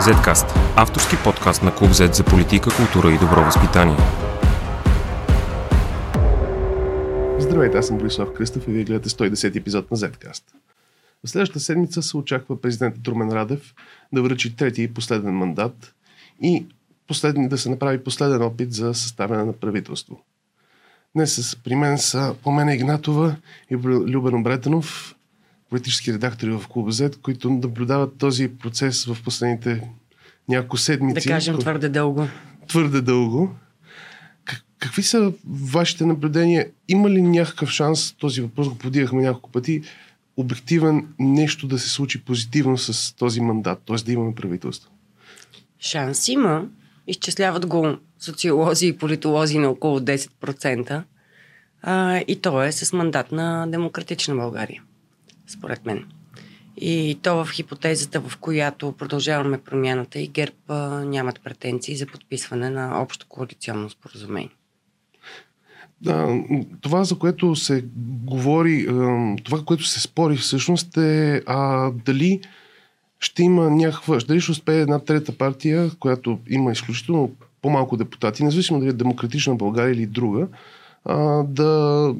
Zcast – авторски подкаст на Клуб Z за политика, култура и добро възпитание. Здравейте, аз съм Борислав Кръстов и вие гледате 110 епизод на Zcast. В следващата седмица се очаква президентът Румен Радев да връчи трети и последен мандат и последни, да се направи последен опит за съставяне на правителство. Днес при мен са Помена Игнатова и Любен Обретенов, политически редактори в Клуба Z, които наблюдават този процес в последните няколко седмици. Да кажем твърде дълго. Твърде дълго. Какви са вашите наблюдения? Има ли някакъв шанс, този въпрос го подигахме няколко пъти, обективен нещо да се случи позитивно с този мандат, т.е. да имаме правителство? Шанс има. Изчисляват го социолози и политолози на около 10%. А, и то е с мандат на Демократична България според мен. И то в хипотезата, в която продължаваме промяната и ГЕРБ нямат претенции за подписване на общо коалиционно споразумение. Да, това, за което се говори, това, което се спори всъщност е а, дали ще има някаква, дали ще успее една трета партия, която има изключително по-малко депутати, независимо дали е демократична България или друга, да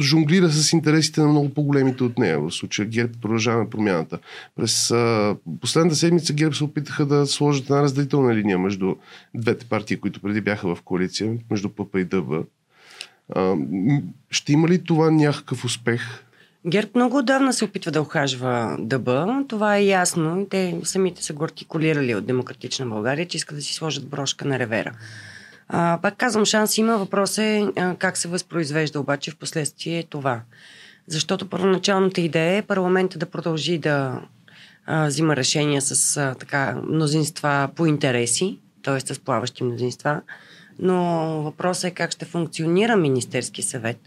жонглира с интересите на много по-големите от нея. В случая ГЕРБ продължаваме промяната. През последната седмица ГЕРБ се опитаха да сложат една разделителна линия между двете партии, които преди бяха в коалиция, между ПП и ДБ. Ще има ли това някакъв успех? ГЕРБ много отдавна се опитва да охажва ДБ. Това е ясно. Те самите са го артикулирали от Демократична България, че искат да си сложат брошка на ревера. А, пак казвам, шанс има. Въпрос е а, как се възпроизвежда обаче в последствие това. Защото първоначалната идея е парламента да продължи да а, взима решения с а, така мнозинства по интереси, т.е. с плаващи мнозинства. Но въпросът е как ще функционира Министерски съвет,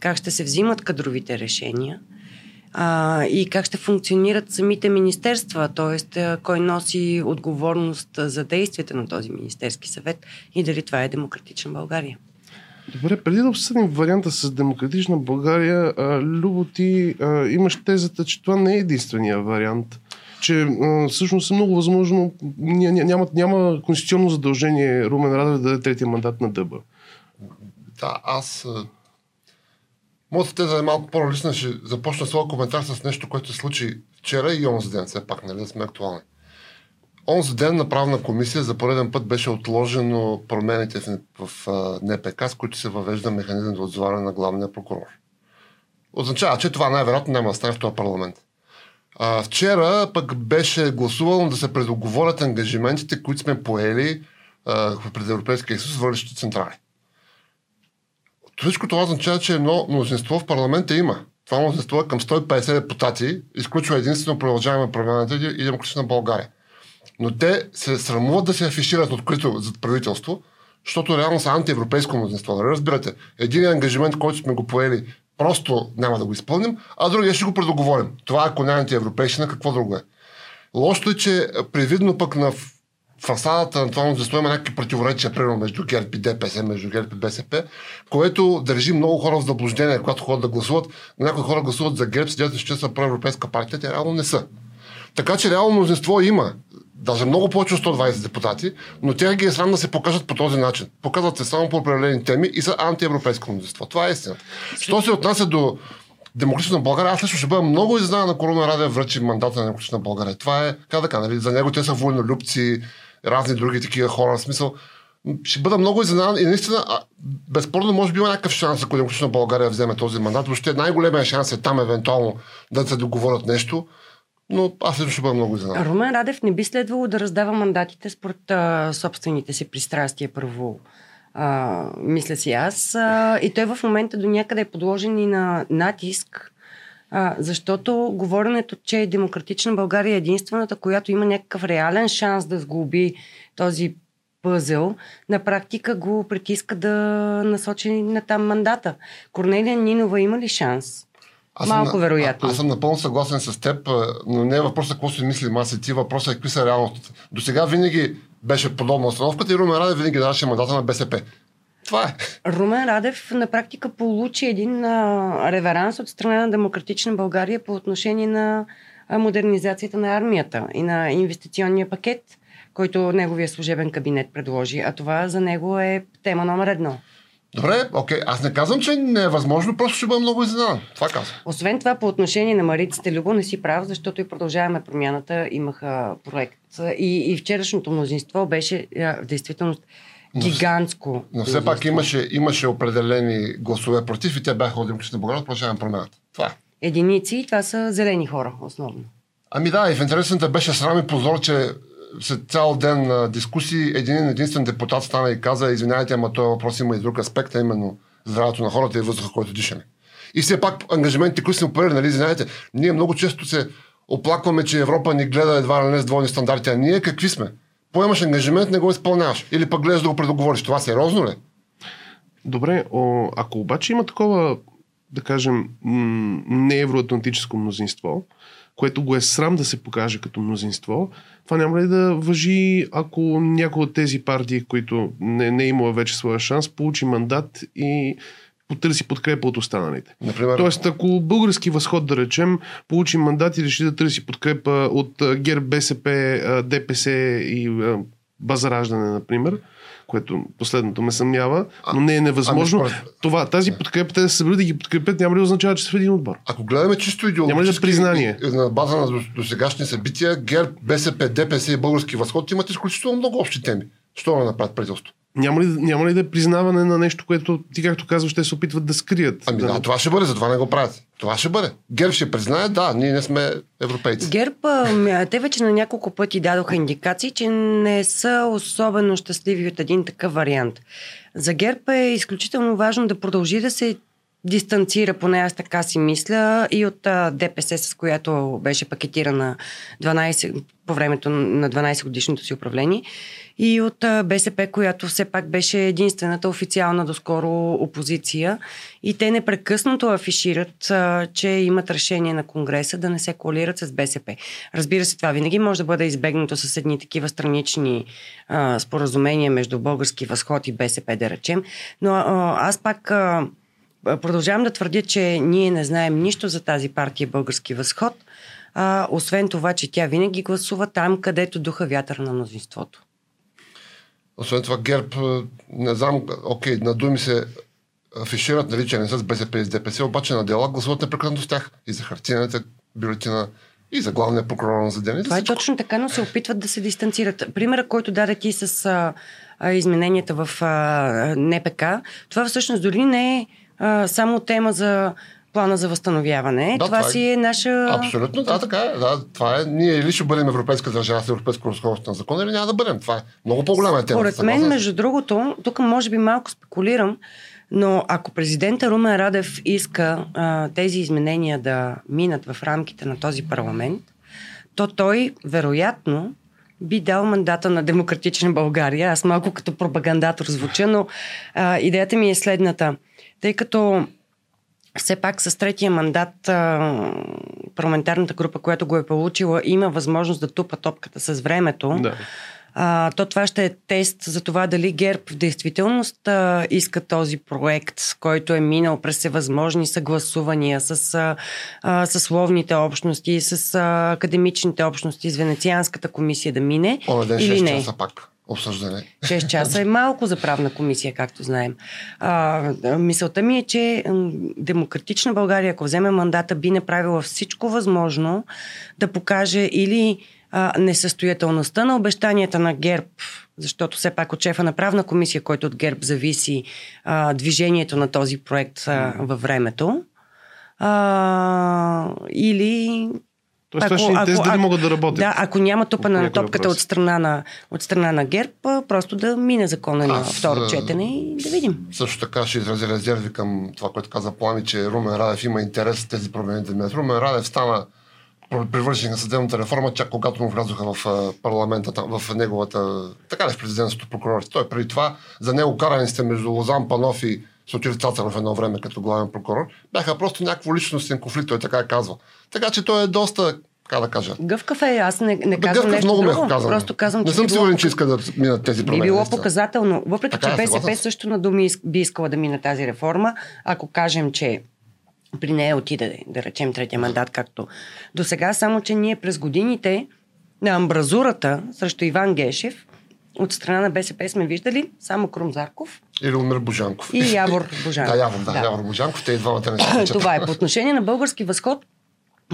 как ще се взимат кадровите решения – а, и как ще функционират самите министерства, т.е. кой носи отговорност за действията на този Министерски съвет и дали това е демократична България. Добре, преди да обсъдим варианта с демократична България, а, Любо, ти а, имаш тезата, че това не е единствения вариант че а, всъщност е много възможно, няма, няма конституционно задължение Румен Радев да даде третия мандат на Дъба. Да, аз Моята теза е малко по-различна. Ще започна своя коментар с нещо, което се случи вчера и онзи ден, все пак, нали, да сме актуални. Онзи ден на правна комисия за пореден път беше отложено промените в, в, в НПК, с които се въвежда механизъм за отзваряне на главния прокурор. Означава, че това най-вероятно няма да стане в този парламент. А, вчера пък беше гласувано да се предоговорят ангажиментите, които сме поели а, пред Европейския съюз, вършите централи. Всичко това означава, че едно мнозинство в парламента има. Това мнозинство е към 150 депутати, изключва единствено продължаваме промяната и демократична България. Но те се срамуват да се афишират открито за правителство, защото реално са антиевропейско мнозинство. Нали разбирате? Един ангажимент, който сме го поели, просто няма да го изпълним, а другия ще го предоговорим. Това ако не е антиевропейщина, какво друго е? Лошото е, че привидно пък на фасадата на това мнозинство има някакви противоречия, примерно между ГЕРБ и ДПС, между ГЕРБ и БСП, което държи много хора в заблуждение, когато ходят да гласуват. Някои хора гласуват за ГЕРБ, седят, че са проевропейска партия, те реално не са. Така че реално мнозинство има. Даже много повече от 120 депутати, но тя ги е срам да се покажат по този начин. Показват се само по определени теми и са антиевропейско мнозинство. Това е истина. Що се отнася до Демократична България, аз лично ще бъда много изненадан на Корона Радия връчи мандата на Демократична България. Това е, как да кажа, нали? за него те са войнолюбци, разни други такива хора. В смисъл, ще бъда много изненадан и наистина, безспорно, може би има някакъв шанс, ако Демократична България вземе този мандат. Въобще най-големия шанс е там евентуално да се договорят нещо. Но аз лично ще бъда много изненадан. Румен Радев не би следвало да раздава мандатите според а, собствените си пристрастия първо. А, мисля си аз. А, и той в момента до някъде е подложен и на натиск а, защото говоренето, че Демократична България е единствената, която има някакъв реален шанс да сглоби този пъзел, на практика го притиска да насочи на там мандата. Корнелия Нинова има ли шанс? Аз Малко съм, вероятно. А, аз съм напълно съгласен с теб, но не е въпросът какво си мисли маси ти, въпросът е какви са реалностите. До сега винаги беше подобна установката и Румен Раде винаги даваше мандата на БСП. Това е. Румен Радев на практика получи един а, реверанс от страна на Демократична България по отношение на а, модернизацията на армията и на инвестиционния пакет. който неговия служебен кабинет предложи, а това за него е тема номер едно. Добре, окей. Аз не казвам, че не е възможно, просто ще бъда много изненадан. Това казвам. Освен това, по отношение на Мариците Любо не си прав, защото и продължаваме промяната, имаха проект. И, и вчерашното мнозинство беше в действителност гигантско. Но все пак имаше, имаше определени гласове против и те бяха от Демократична България, продължаваме промяната. Това е. Единици, това са зелени хора, основно. Ами да, и в интересната беше срам и позор, че след цял ден на дискусии един единствен депутат стана и каза, извинявайте, ама този въпрос има и друг аспект, а именно здравето на хората и въздуха, който дишаме. И все пак ангажиментите, които сме поели, нали, знаете, ние много често се оплакваме, че Европа ни гледа едва ли не с двойни стандарти, а ние какви сме? Поемаш ангажимент, не го изпълняваш. Или пък гледаш да го предоговориш. Това сериозно ли? Добре, о, ако обаче има такова, да кажем, м- не евроатлантическо мнозинство, което го е срам да се покаже като мнозинство, това няма ли да въжи, ако някой от тези партии, които не, не е имала вече своя шанс, получи мандат и потърси подкрепа от останалите. Например, Тоест, ако български възход, да речем, получи мандат и реши да търси подкрепа от а, ГЕРБ, БСП, а, ДПС и а, Базараждане, например, което последното ме съмнява, но не е невъзможно. ами според- това, тази подкрепа, те да се съберат да ги подкрепят, няма ли да означава, че са в един отбор? ако гледаме чисто Няма ли да идеологически признание? и- на база на дос- досегашни събития, ГЕРБ, БСП, ДПС и Български възход имат изключително много общи теми. Що не направят правителство? Няма ли, няма ли да е признаване на нещо, което ти, както казваш, те се опитват да скрият? Ами да, това ще бъде, затова не го правят. Това ще бъде. ГЕРБ ще признае, да, ние не сме европейци. ГЕРБ, а, те вече на няколко пъти дадоха индикации, че не са особено щастливи от един такъв вариант. За ГЕРБ е изключително важно да продължи да се дистанцира, поне аз така си мисля, и от а, ДПС, с която беше пакетирана 12, по времето на 12 годишното си управление, и от БСП, която все пак беше единствената официална доскоро опозиция. И те непрекъснато афишират, че имат решение на Конгреса да не се коалират с БСП. Разбира се, това винаги може да бъде избегнато с едни такива странични а, споразумения между Български възход и БСП, да речем. Но а, аз пак. А, Продължавам да твърдя, че ние не знаем нищо за тази партия Български възход, а, освен това, че тя винаги гласува там, където духа вятър на мнозинството. Освен това, ГЕРБ, не знам, окей, на думи се афишират, нали, че не са с БСП и с ДПС, обаче на дела гласуват непрекъснато с тях. И за хартиената бюлетина, и за главния прокурор на задение. Това е точно така, но се опитват да се дистанцират. Примера, който даде ти с а, а, измененията в а, НПК, това всъщност дори не е а, само тема за плана за възстановяване. Да, това, това е- си е наша... Абсолютно, да, така е. Да, това е. Ние или ще бъдем европейска държава с европейско разходство на закон, или няма да бъдем. Това е много по-голяма тема. Според мен, между другото, тук може би малко спекулирам, но ако президента Румен Радев иска а, тези изменения да минат в рамките на този парламент, то той, вероятно, би дал мандата на Демократична България. Аз малко като пропагандатор звуча, но а, идеята ми е следната. Тъй като все пак с третия мандат а, парламентарната група, която го е получила, има възможност да тупа топката с времето. Да. А, то това ще е тест за това дали ГЕРБ в действителност а, иска този проект, който е минал през всевъзможни съгласувания с а, а, съсловните общности, с а, академичните общности, с Венецианската комисия да мине Оня ден или 6 не. часа пак обсъждане. 6 часа е малко за правна комисия, както знаем. А, мисълта ми е, че Демократична България, ако вземе мандата, би направила всичко възможно да покаже или а, несъстоятелността на обещанията на ГЕРБ, защото все пак от шефа на правна комисия, който от ГЕРБ зависи а, движението на този проект а, във времето, а, или Тоест, това ще ни тест дали могат да работят. Да, ако няма тупане на топката от страна на, от страна на ГЕРБ, просто да мине закона на Аз, второ четене и да видим. Също така ще изразя резерви към това, което каза Плами, че Румен Радев има интерес тези промени да минат. Румен Радев стана привърженик на съдебната реформа, чак когато му влязоха в парламента, в неговата, така ли в президентството прокурорите. Той преди това, за него караниците между Лозан Панов и Сотир Цацаров едно време като главен прокурор, бяха просто някакво личностен конфликт, той така е казва. Така че той е доста, как да кажа, Гъвкав е, аз не, не Бе, казвам нещо много друго. меко казано. Просто казвам, Не че съм би било, сигурен, че иска да минат тези би промени. било наистина. показателно. Въпреки, Така че е, БСП също на думи би искала да мине тази реформа, ако кажем, че при нея отиде, да речем, третия мандат, както до сега, само че ние през годините на амбразурата срещу Иван Гешев от страна на БСП сме виждали само Крум Зарков Или Умир Божанков. и Явор Божанков. Да, Явор, да, да. Явор Божанков, те и двамата не се. Това е. По отношение на български възход,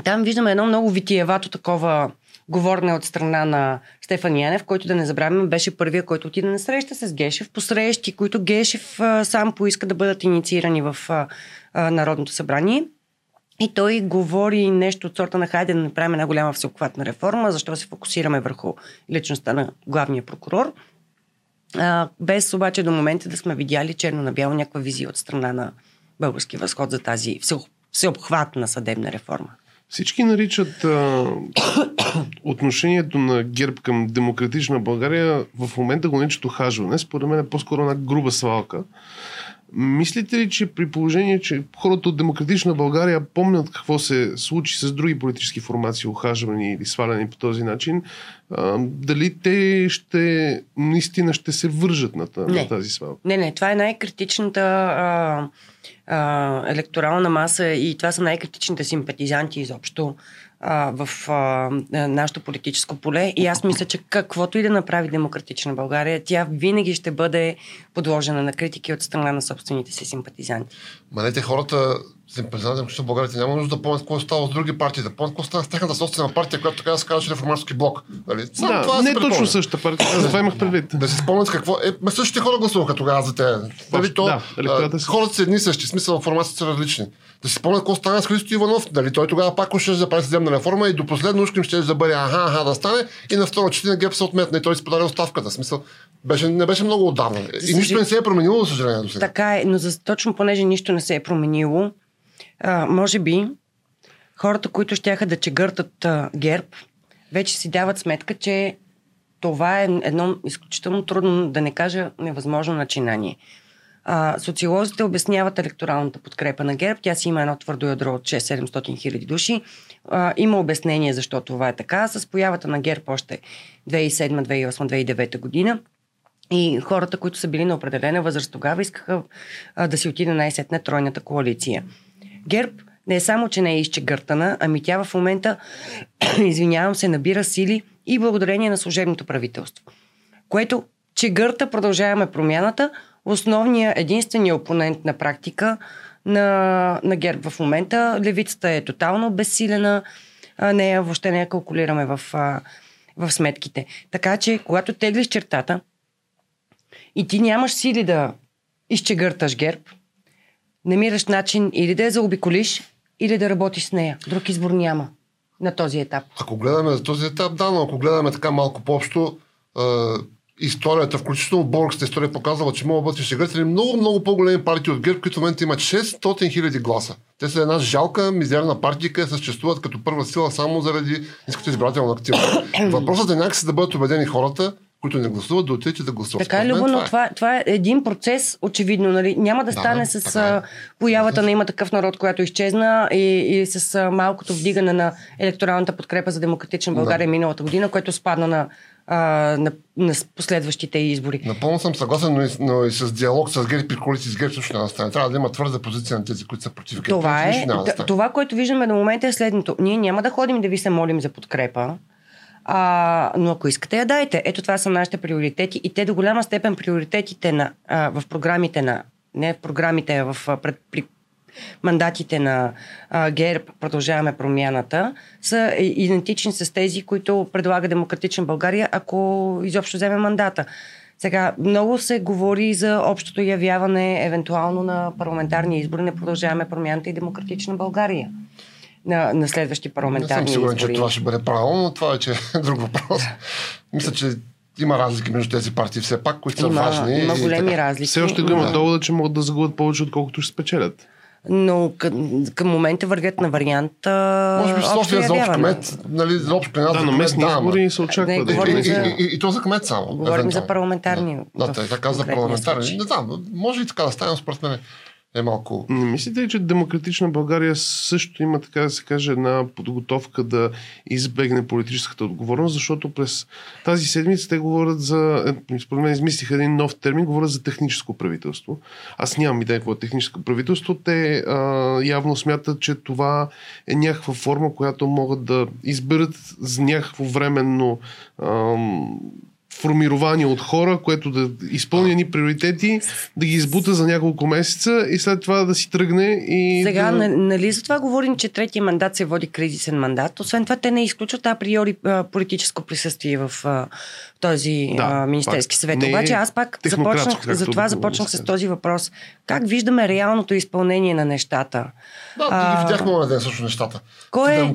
там виждаме едно много витиевато такова говорене от страна на Стефан Янев, който да не забравяме беше първия, който отиде на среща с Гешев, по срещи, които Гешев а, сам поиска да бъдат инициирани в а, а, Народното събрание. И той говори нещо от сорта на хайде да направим една голяма всеобхватна реформа, защо се фокусираме върху личността на главния прокурор. Без обаче до момента да сме видяли черно на бяло някаква визия от страна на български възход за тази всеоб- всеобхватна съдебна реформа. Всички наричат а, отношението на ГЕРБ към демократична България в момента го наричат охажване. Според мен е по-скоро една груба свалка. Мислите ли, че при положение, че хората от демократична България помнят какво се случи с други политически формации, охажвани или сваляни по този начин, а, дали те ще наистина ще се вържат на, на Не. тази свалка? Не, не, това е най-критичната а, а, електорална маса и това са най-критичните симпатизанти изобщо а, в а, а, нашето политическо поле. И аз мисля, че каквото и да направи демократична България, тя винаги ще бъде подложена на критики от страна на собствените си симпатизанти. Ма не, те хората, симпатизанти на България, няма нужда да помнят какво става с други партии, да помнят какво става с тяхната собствена партия, която така да се казваше реформаторски блок. Нали? Само да, това не си точно същата партия. Аз това имах предвид. Да си спомнят какво. Е, ме същите хора гласуваха тогава за те. Нали, то, да, а, си- хората са едни и същи, смисъл формациите са различни. Да си спомнят какво стана с Христо Иванов. Дали той тогава пак ще да прави съдебна реформа и до последно ушким ще да бъде аха, аха да стане и на второ четене геп се отметна и той си подари оставката. Смисъл, беше, не беше много отдавна. И нищо не се е променило, за съжаление, до сега. Така е, но за, точно понеже нищо не се е променило, а, може би хората, които щяха да чегъртат а, ГЕРБ, вече си дават сметка, че това е едно изключително трудно, да не кажа невъзможно начинание. А, социолозите обясняват електоралната подкрепа на ГЕРБ. Тя си има едно твърдо ядро от 6-700 хиляди души. А, има обяснение защо това е така. С появата на ГЕРБ още 2007, 2008, 2009 година и хората, които са били на определена възраст тогава, искаха а, да си отиде най-сетне тройната коалиция. ГЕРБ не е само, че не е изчегъртана, ами тя в момента, извинявам се, набира сили и благодарение на служебното правителство. Което чегърта продължаваме промяната, основният, единствения опонент на практика на, на ГЕРБ в момента. Левицата е тотално безсилена, нея въобще не я калкулираме в, в сметките. Така че, когато теглиш чертата, и ти нямаш сили да изчегърташ ГЕРБ, намираш начин или да я заобиколиш, или да работиш с нея. Друг избор няма на този етап. Ако гледаме за този етап, да, но ако гледаме така малко по-общо, е, историята, включително българската история, показва, че могат да бъдат изчегъртани много, много по-големи партии от ГЕРБ, които в момента имат 600 хиляди гласа. Те са една жалка, мизерна партия, където съществуват като първа сила само заради ниската избирателна активност. Въпросът е някакси да бъдат убедени хората, които не гласуват, да отидат и да гласуват. Така е, Любо, но е. това, това е един процес, очевидно. Нали? Няма да, Да, стане да, с е. появата на има такъв народ, която изчезна и, и с малкото вдигане на електоралната подкрепа за демократична България миналата година, което спадна на, на, на последващите избори. Напълно съм съгласен, но и, но и с диалог с ГЕРБ и коалиции с ГЕРБ също няма да стане. Трябва да има твърда позиция на тези, които са против ГЕРБ. Това е. да. Това, което виждаме до момента е следното. Ние няма да ходим да ви се молим за подкрепа, а, но ако искате я дайте. Ето това са нашите приоритети и те до голяма степен приоритетите на, а, в програмите на, не в програмите, а в пред, при мандатите на а, ГЕРБ Продължаваме промяната са идентични с тези, които предлага Демократична България, ако изобщо вземе мандата. Сега, много се говори за общото явяване, евентуално на парламентарни избори, не продължаваме промяната и Демократична България на, на следващи Не парламентарни съм сигурен, избори. че това ще бъде правилно, но това вече е друг въпрос. Мисля, че има разлики между тези партии все пак, които са Има, важни. има и големи разлики. Все още го има Да. довода, че могат да загубят повече, отколкото ще спечелят. Но към, към момента вървят на вариант а, Може би София за общ кмет, нали, за общ кмет, Да, за на местни да, избори се очаква Не, да И, за- и, и, и, то за кмет само. Говорим за евентуално. парламентарни. Да, да, така за парламентарни. Не знам, може и така да стане, според мен е малко... Не мислите ли, че Демократична България също има, така да се каже, една подготовка да избегне политическата отговорност, защото през тази седмица те говорят за, е, според мен измислиха един нов термин, говорят за техническо правителство. Аз нямам идея какво е техническо правителство. Те а, явно смятат, че това е някаква форма, която могат да изберат за някакво временно ам, формирование от хора, което да изпълни ни приоритети, да ги избута за няколко месеца и след това да си тръгне и Сега, да... нали за това говорим, че третия мандат се води кризисен мандат. Освен това, те не изключват априори политическо присъствие в този Да, а, Министерски пак съвет. не е Обаче аз пак започнах, за това би започнах с този въпрос. Как виждаме реалното изпълнение на нещата? Да, А, ги видяхме на ден също нещата. Кой е.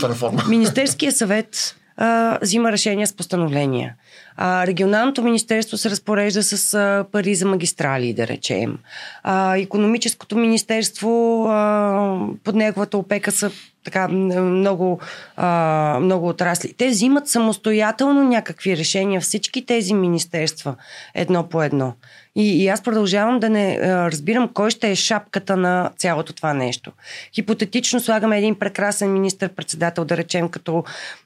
Министерския съвет а, взима решения с постановления. А, регионалното министерство се разпорежда с а, пари за магистрали, да речем. А, економическото министерство а, под неговата опека са така много, а, много отрасли. Те взимат самостоятелно някакви решения, всички тези министерства, едно по едно. И, и аз продължавам да не разбирам кой ще е шапката на цялото това нещо. Хипотетично слагаме един прекрасен министр-председател, да речем, като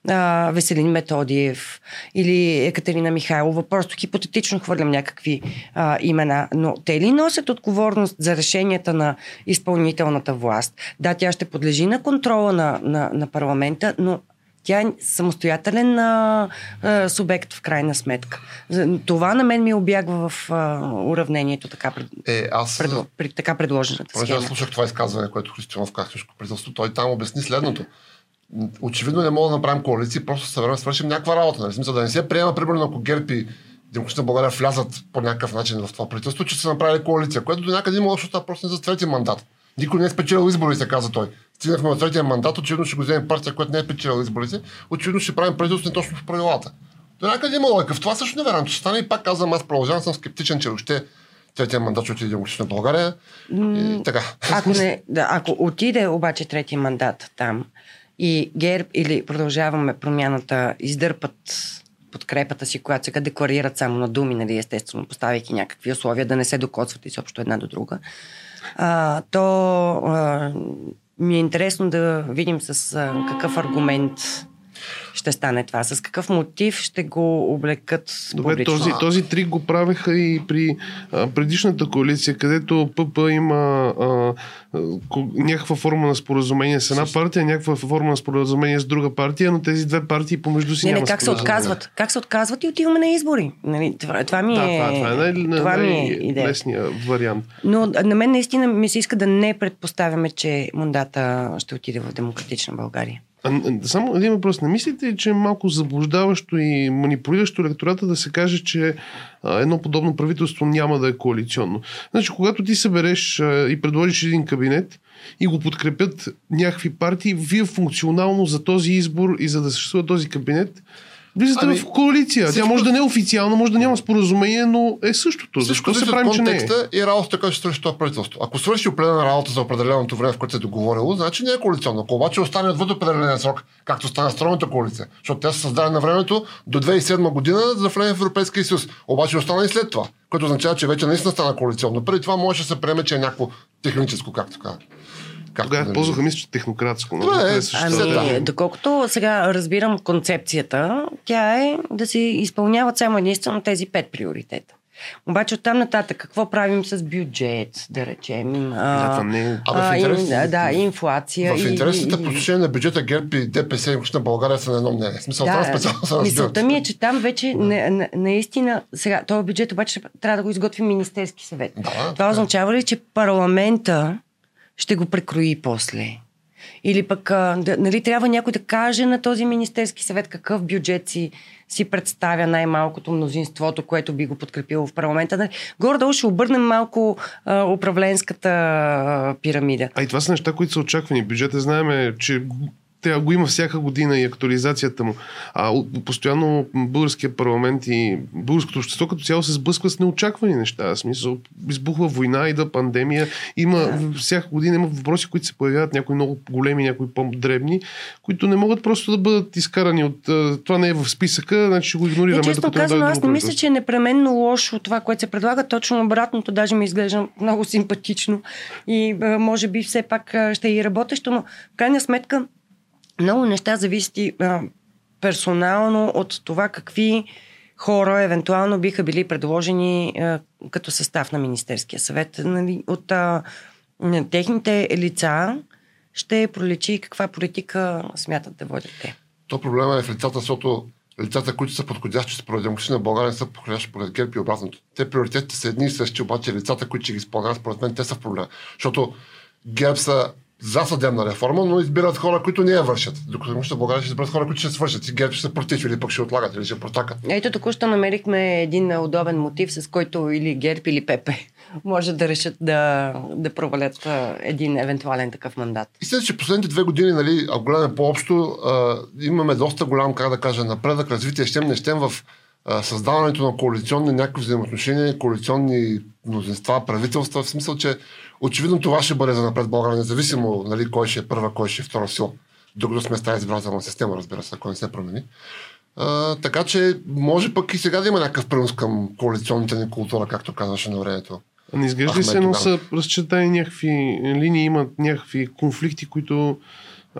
а, Веселин Методиев или Екатерина Михайлова. Просто хипотетично хвърлям някакви а, имена. Но те ли носят отговорност за решенията на изпълнителната власт? Да, тя ще подлежи на контрола на, на, на парламента, но тя е самостоятелен а, а, субект в крайна сметка. Това на мен ми обягва в а, уравнението така, пред, Е, аз... пред, при така предложената Понеже аз схема. слушах това изказване, което Християнов каза срещу правителството, той там обясни следното. Очевидно не мога да направим коалиции, просто се време свършим някаква работа. Нали? Смисъл да не се приема, примерно, ако ГЕРБ и Демократична България влязат по някакъв начин в това правителство, че са направили коалиция, което до някъде има общо просто не за трети мандат. Никой не е спечелил изборите, каза той. Стигнахме на третия мандат, очевидно ще го вземе партия, която не е спечелила изборите, очевидно ще правим правителство не точно по правилата. До някъде има логика. В това също не вярвам, че ще стане и пак казвам, аз продължавам, съм скептичен, че още третия мандат ще отиде Демократична България. И така. Ако, не, да, ако отиде обаче трети мандат там и ГЕРБ или продължаваме промяната издърпат подкрепата си, която сега декларират само на думи, нали, естествено, поставяйки някакви условия да не се докосват изобщо една до друга, а, то а, ми е интересно да видим с какъв аргумент ще стане това, с какъв мотив ще го облекат Добре, публично. този, този трик го правеха и при а, предишната коалиция, където ПП има а, някаква форма на споразумение с една партия, някаква форма на споразумение с друга партия, но тези две партии помежду си Не, не, няма как се отказват? Как се отказват и отиваме на избори? Нали, това, това ми Да, е, това, това е, най- това ми е най- идея. лесният вариант. Но на мен наистина ми се иска да не предпоставяме, че мандата ще отиде в демократична България. А, само един въпрос. Не мислите ли, че е малко заблуждаващо и манипулиращо електората да се каже, че а, едно подобно правителство няма да е коалиционно? Значи, когато ти събереш а, и предложиш един кабинет и го подкрепят някакви партии, вие функционално за този избор и за да съществува този кабинет, влизате Ами, в коалиция. Тя всичко- може да не е официална, може да няма споразумение, но е същото. Защо се правим, че не е? и работата, която ще свърши това правителство. Ако свърши определена работа за определеното време, в което се е договорило, значи не е коалиционно. Ако обаче остане отвъд определения срок, както стана с тройната коалиция, защото тя се създаде на времето до 2007 година за влезе в Европейския съюз. Обаче остана и след това, което означава, че вече наистина стана коалиционно. Преди това може да се приеме, че е някакво техническо, както така. Както, Тогава нали, ползваха, мисля, че технократско. но Това е, също. Ами, да. доколкото сега разбирам концепцията, тя е да се изпълняват само единствено тези пет приоритета. Обаче оттам нататък, какво правим с бюджет, да речем? Да, това не е- в а, интерес- ин- да, да, инфлация. В и- интересите и- по отношение на бюджета ГЕРБ и ДПС и на България са на едно мнение. Смисъл, това специално се разбират. мисълта ми е, че там вече не, не, наистина, сега, този бюджет обаче трябва да го изготви Министерски съвет. Да, Това така е. означава ли, че парламента ще го прекрои после? Или пък, а, да, нали, трябва някой да каже на този Министерски съвет какъв бюджет си, си представя най-малкото мнозинството, което би го подкрепило в парламента. Нали, Горе-долу ще обърнем малко а, управленската а, пирамида. А и това са неща, които са очаквани. Бюджета знаеме, че трябва го има всяка година и актуализацията му. А постоянно българския парламент и българското общество като цяло се сблъсква с неочаквани неща. В смисъл, избухва война, ида пандемия. Има, всяка година има въпроси, които се появяват, някои много големи, някои по-дребни, които не могат просто да бъдат изкарани от това не е в списъка, значи ще го игнорираме. Не, често казвам, аз не мисля, че е непременно лошо това, което се предлага. Точно обратното, даже ми изглежда много симпатично и може би все пак ще и работещо, но в крайна сметка много неща зависят а, персонално от това какви хора евентуално биха били предложени а, като състав на Министерския съвет. Нали, от а, техните лица ще проличи каква политика смятат да водят те. То проблема е в лицата, защото лицата, които са подходящи според демократична България, не са подходящи според ГЕРБ и обратното. Те приоритетите са едни и същи, обаче лицата, които ще ги изпълняват, според мен, те са в проблема. Защото ГЕРБ са за съдебна реформа, но избират хора, които не я вършат. Докато в България ще изберат хора, които ще свършат. И ГЕРБ ще са против или пък ще отлагат или ще протакат. Ето току-що намерихме един удобен мотив, с който или ГЕРБ или ПП може да решат да, да провалят един евентуален такъв мандат. И след, че последните две години, нали, ако гледаме по-общо, а, имаме доста голям, как да кажа, напредък, развитие, щем не щем в създаването на коалиционни някакви взаимоотношения, коалиционни мнозинства, правителства, в смисъл, че очевидно това ще бъде за напред България, независимо нали, кой ще е първа, кой ще е втора сила. Докато сме с тази избирателна система, разбира се, ако не се промени. А, така че може пък и сега да има някакъв принос към коалиционните ни култура, както казваше на времето. Не изглежда ли се, но са разчетани някакви линии, имат някакви конфликти, които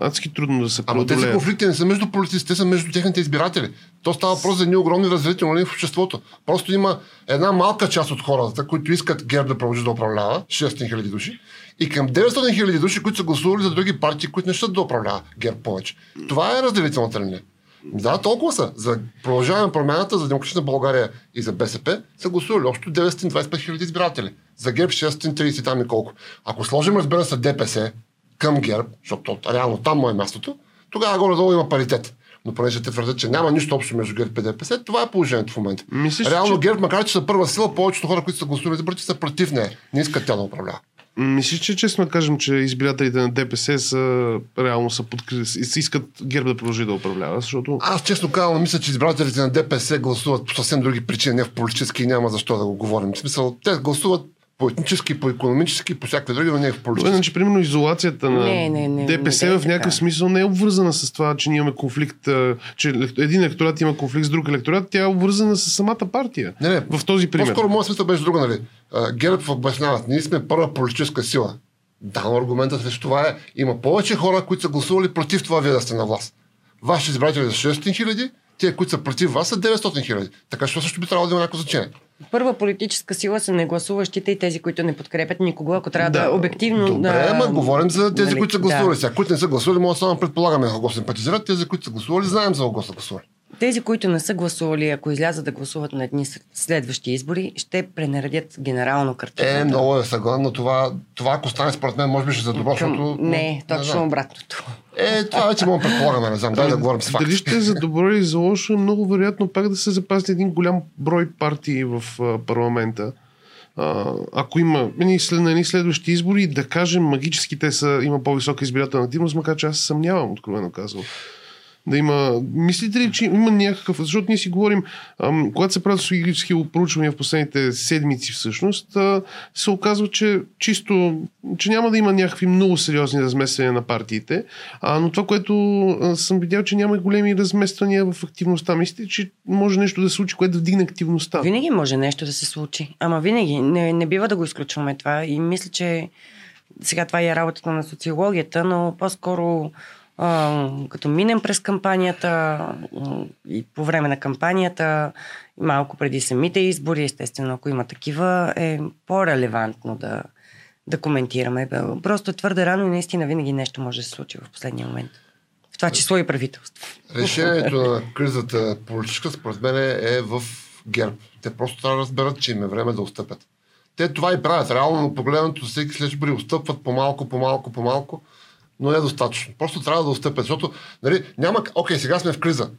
адски трудно да се. Ама тези конфликти не са между политиците, те са между техните избиратели. То става въпрос за едни огромни разделителни линии в обществото. Просто има една малка част от хората, които искат ГЕРБ да продължи да управлява, 600 хиляди души, и към 900 хиляди души, които са гласували за други партии, които не ще да управлява ГЕРБ повече. Това е разделителната линия. Да, толкова са. За продължаване промяната за Демократична България и за БСП са гласували общо 925 хиляди избиратели. За ГЕРБ 630 там и колко. Ако сложим, разбира се, ДПС, към ГЕРБ, защото реално там му е мястото, тогава горе-долу има паритет. Но понеже те твърдят, че няма нищо общо между ГЕРБ и ДПС, това е положението в момента. Мислиш, Реално че... ГЕРБ, макар че са първа сила, повечето хора, които са гласували за са против нея. Не искат тя да управлява. Мислиш, че честно кажем, че избирателите на ДПС са, реално са подкр... искат ГЕРБ да продължи да управлява, защото... Аз честно казвам, мисля, че избирателите на ДПС гласуват по съвсем други причини, не в политически и няма защо да го говорим. В смисъл, те гласуват по етнически, по економически, по всякакви други, но не е в политически. Значи, примерно, изолацията на не, не, не, ДПС не, не, в някакъв смисъл не е обвързана с това, че ние имаме конфликт, че един електорат има конфликт с друг електорат, тя е обвързана с самата партия. Не, не, в този пример. По-скоро моят смисъл беше друга, нали? ГЕРБ обясняват, ние сме първа политическа сила. Да, но аргументът срещу това е, има повече хора, които са гласували против това вие да сте на власт. Вашите избиратели са 600 хиляди, тия, които са против вас, са 900 хиляди. Така че също би трябвало да има някакво значение. Първа политическа сила са негласуващите и тези, които не подкрепят никого, ако трябва да, да обективно Добре, да... ама говорим за тези, нали, които са гласували. Да. Сега, които не са гласували, може само предполагаме ако симпатизират. Тези, които са гласували, знаем за кого са гласували. Тези, които не са гласували, ако излязат да гласуват на едни следващи избори, ще пренаредят генерално картината. Е, много е съгласен, но това, това ако стане според мен, може би ще за добро, защото... Не, точно не обратното. Е, това вече мога предполагаме, не знам, дай да говорим с факти. Дали ще е за добро или за лошо, много вероятно пак да се запази един голям брой партии в парламента. ако има на едни следващи избори, да кажем магически те са, има по-висока избирателна активност, макар че аз съмнявам, откровено казвам да има... Мислите ли, че има някакъв... Защото ние си говорим, ам, когато се правят социологически проучвания в последните седмици всъщност, а, се оказва, че чисто, че няма да има някакви много сериозни размествания на партиите, а, но това, което а, съм видял, че няма големи размествания в активността. Мислите, че може нещо да се случи, което да вдигне активността? Винаги може нещо да се случи. Ама винаги. Не, не бива да го изключваме това. И мисля, че сега това е работата на социологията, но по-скоро като минем през кампанията и по време на кампанията, малко преди самите избори, естествено, ако има такива, е по-релевантно да, да коментираме. Просто е твърде рано и наистина винаги нещо може да се случи в последния момент. В това число и правителство. Решението на кризата политическа, според мен, е в ГЕРБ. Те просто трябва да разберат, че им е време да отстъпят. Те това и правят. Реално погледнато всеки след избори отстъпват по-малко, по-малко, по-малко но не е достатъчно. Просто трябва да отстъпят, защото нали, няма... Окей, сега сме в криза.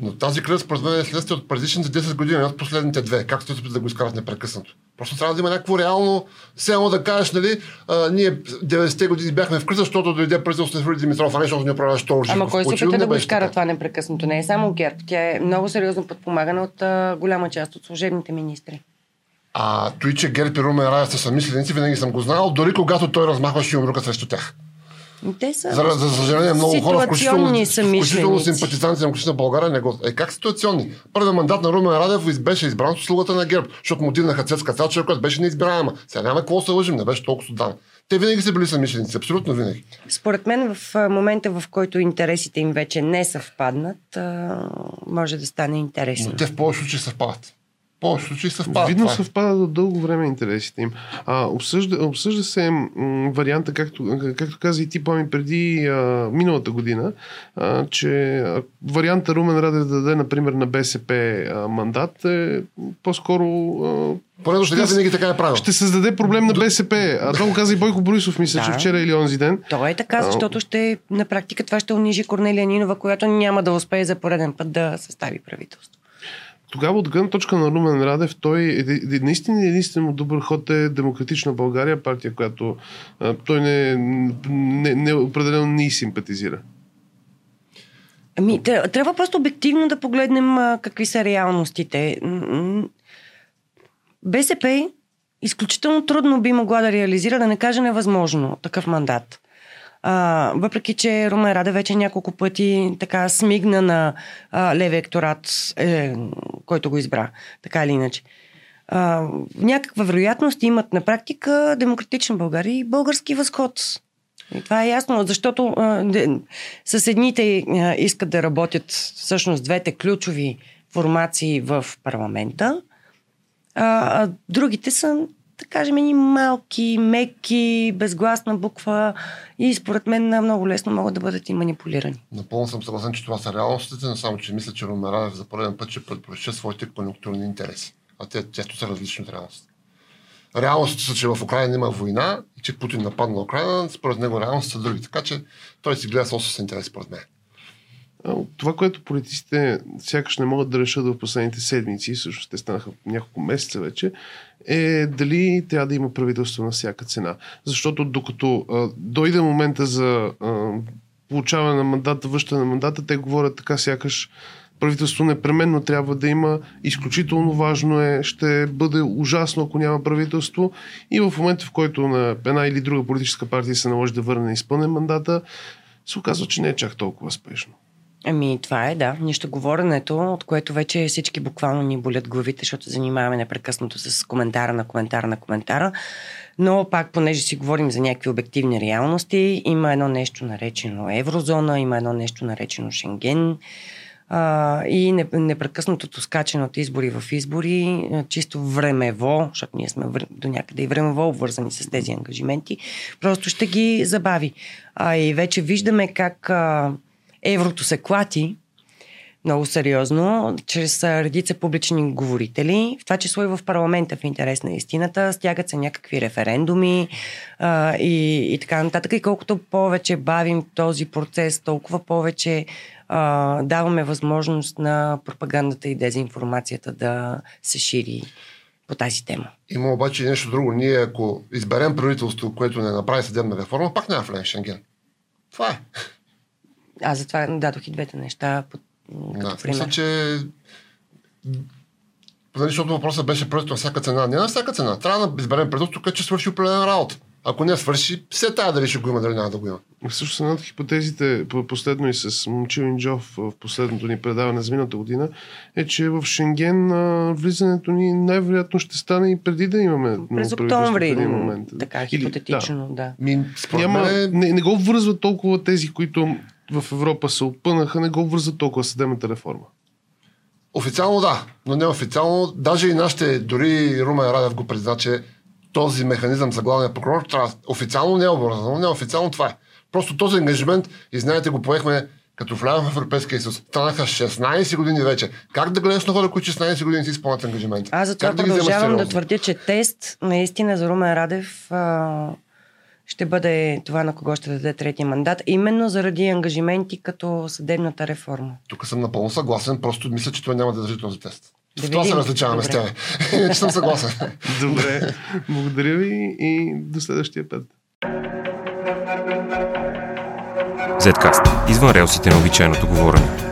Но тази криза според мен е следствие от предишните 10 години, не от последните две. Как сте да го изкарат непрекъснато? Просто трябва да има някакво реално, само да кажеш, нали, а, ние 90-те години бяхме в криза, защото дойде правителството на Фили Димитров, а не защото ни управлява Шторжи. Ама кой се опита да го изкара това непрекъснато? Не е само ГЕРБ. Тя е много сериозно подпомагана от а, голяма част от служебните министри. А той, че ГЕРБ и Румен Радев са съмисленици, винаги съм го знал, дори когато той размахваше юмрука срещу тях. Те са За, за съжаление, много хора, включително, включително симпатизанти на Демократична България, не го... Е, как ситуационни? Първият мандат на Румен Радев беше избран от услугата на ГЕРБ, защото му дигнаха Цецка Цачева, която беше неизбираема. Сега няма какво се лъжим, не беше толкова судан. Те винаги са били съмишленици, абсолютно винаги. Според мен в момента, в който интересите им вече не съвпаднат, може да стане интересно. Но те в повече случаи съвпадат. В повече случаи съвпадат. Видно това съвпадат от дълго време интересите им. А, обсъжда, обсъжда се м, варианта, както, както каза и ти, Пами, преди а, миналата година, а, че а, варианта Румен Радев да даде, например, на БСП а, мандат е по-скоро а, Поне до сега винаги така е правил. ще създаде проблем на БСП. А това го каза и Бойко Борисов, мисля, че Да. вчера или онзи ден. То е така, защото ще, на практика това ще унижи Корнелия Нинова, която няма да успее за пореден път да състави правителство. Тогава от гледна точка на Румен Радев, той е, наистина единствено добър ход е Демократична България, партия, която той не, не, не определено й симпатизира. Ами, тря- трябва просто обективно да погледнем какви са реалностите. БСП изключително трудно би могла да реализира, да не кажа невъзможно, такъв мандат. А, въпреки, че Румен Раде вече няколко пъти така смигна на а, левия екторат, е, който го избра, така или иначе. А, някаква вероятност имат на практика Демократична България и български възход. И това е ясно, защото а, де, с едните а, искат да работят всъщност двете ключови формации в парламента, а, а другите са, да кажем, едни малки, меки, безгласна буква и според мен много лесно могат да бъдат и манипулирани. Напълно съм съгласен, че това са реалностите, но само, че мисля, че Румен Радев за пореден път ще предпочита своите конъюнктурни интереси. А те често са различни от реалностите. Реалностите са, че в Украина има война и че Путин нападна Украина, според него реалностите са други. Така че той си гледа с интерес, според мен. Това, което политиците сякаш не могат да решат в последните седмици, всъщност те станаха няколко месеца вече, е дали трябва да има правителство на всяка цена. Защото докато а, дойде момента за а, получаване на мандата, връщане на мандата, те говорят така сякаш правителство непременно трябва да има, изключително важно е, ще бъде ужасно, ако няма правителство. И в момента, в който на една или друга политическа партия се наложи да върне изпълнен мандата, се оказва, че не е чак толкова спешно. Ами, това е, да. Нищо говоренето, от което вече всички буквално ни болят главите, защото занимаваме непрекъснато с коментара на коментара на коментара. Но пак, понеже си говорим за някакви обективни реалности, има едно нещо наречено еврозона, има едно нещо наречено Шенген а, и не- непрекъснатото скачане от избори в избори, чисто времево, защото ние сме до някъде и времево обвързани с тези ангажименти, просто ще ги забави. А и вече виждаме как а, еврото се клати много сериозно, чрез редица публични говорители, в това число и в парламента в интерес на истината, стягат се някакви референдуми а, и, и така нататък. И колкото повече бавим този процес, толкова повече а, даваме възможност на пропагандата и дезинформацията да се шири по тази тема. Има обаче нещо друго. Ние, ако изберем правителство, което не направи съдебна реформа, пак няма влезе в Шенген. Това е. Аз затова дадох и двете неща под, като Да, пример. мисля, че Нали, защото въпросът беше просто на всяка цена. Не на всяка цена. Трябва да изберем правителство, което ще свърши определена работа. Ако не свърши, все тая дали ще го има, дали няма да го има. Също една от хипотезите, по- последно и с Момчил Инджов в последното ни предаване за миналата година, е, че в Шенген а, влизането ни най-вероятно ще стане и преди да имаме През октомври, момент. така Или- хипотетично, да. Ми, Няма, мен, не, не го обвързват толкова тези, които в Европа се опънаха, не го обвързват толкова съдебната реформа. Официално да, но неофициално, даже и нашите, дори Румен Радев го призна, че този механизъм за главния прокурор трябва официално не е обвързано, неофициално това е. Просто този ангажимент, и знаете, го поехме като влязохме в Европейския съюз. Станаха 16 години вече. Как да гледаш на хора, които 16 години си изпълнят ангажимент? Аз затова Как да продължавам да твърдя, че тест наистина за Румен Радев а, ще бъде това на кого ще даде третия мандат, именно заради ангажименти като съдебната реформа. Тук съм напълно съгласен, просто мисля, че той няма да държи този тест. Да В това се различаваме с Добре. тях. Иначе съм съгласен. Добре, благодаря ви и до следващия път. Zcast. Извън релсите на обичайното говорене.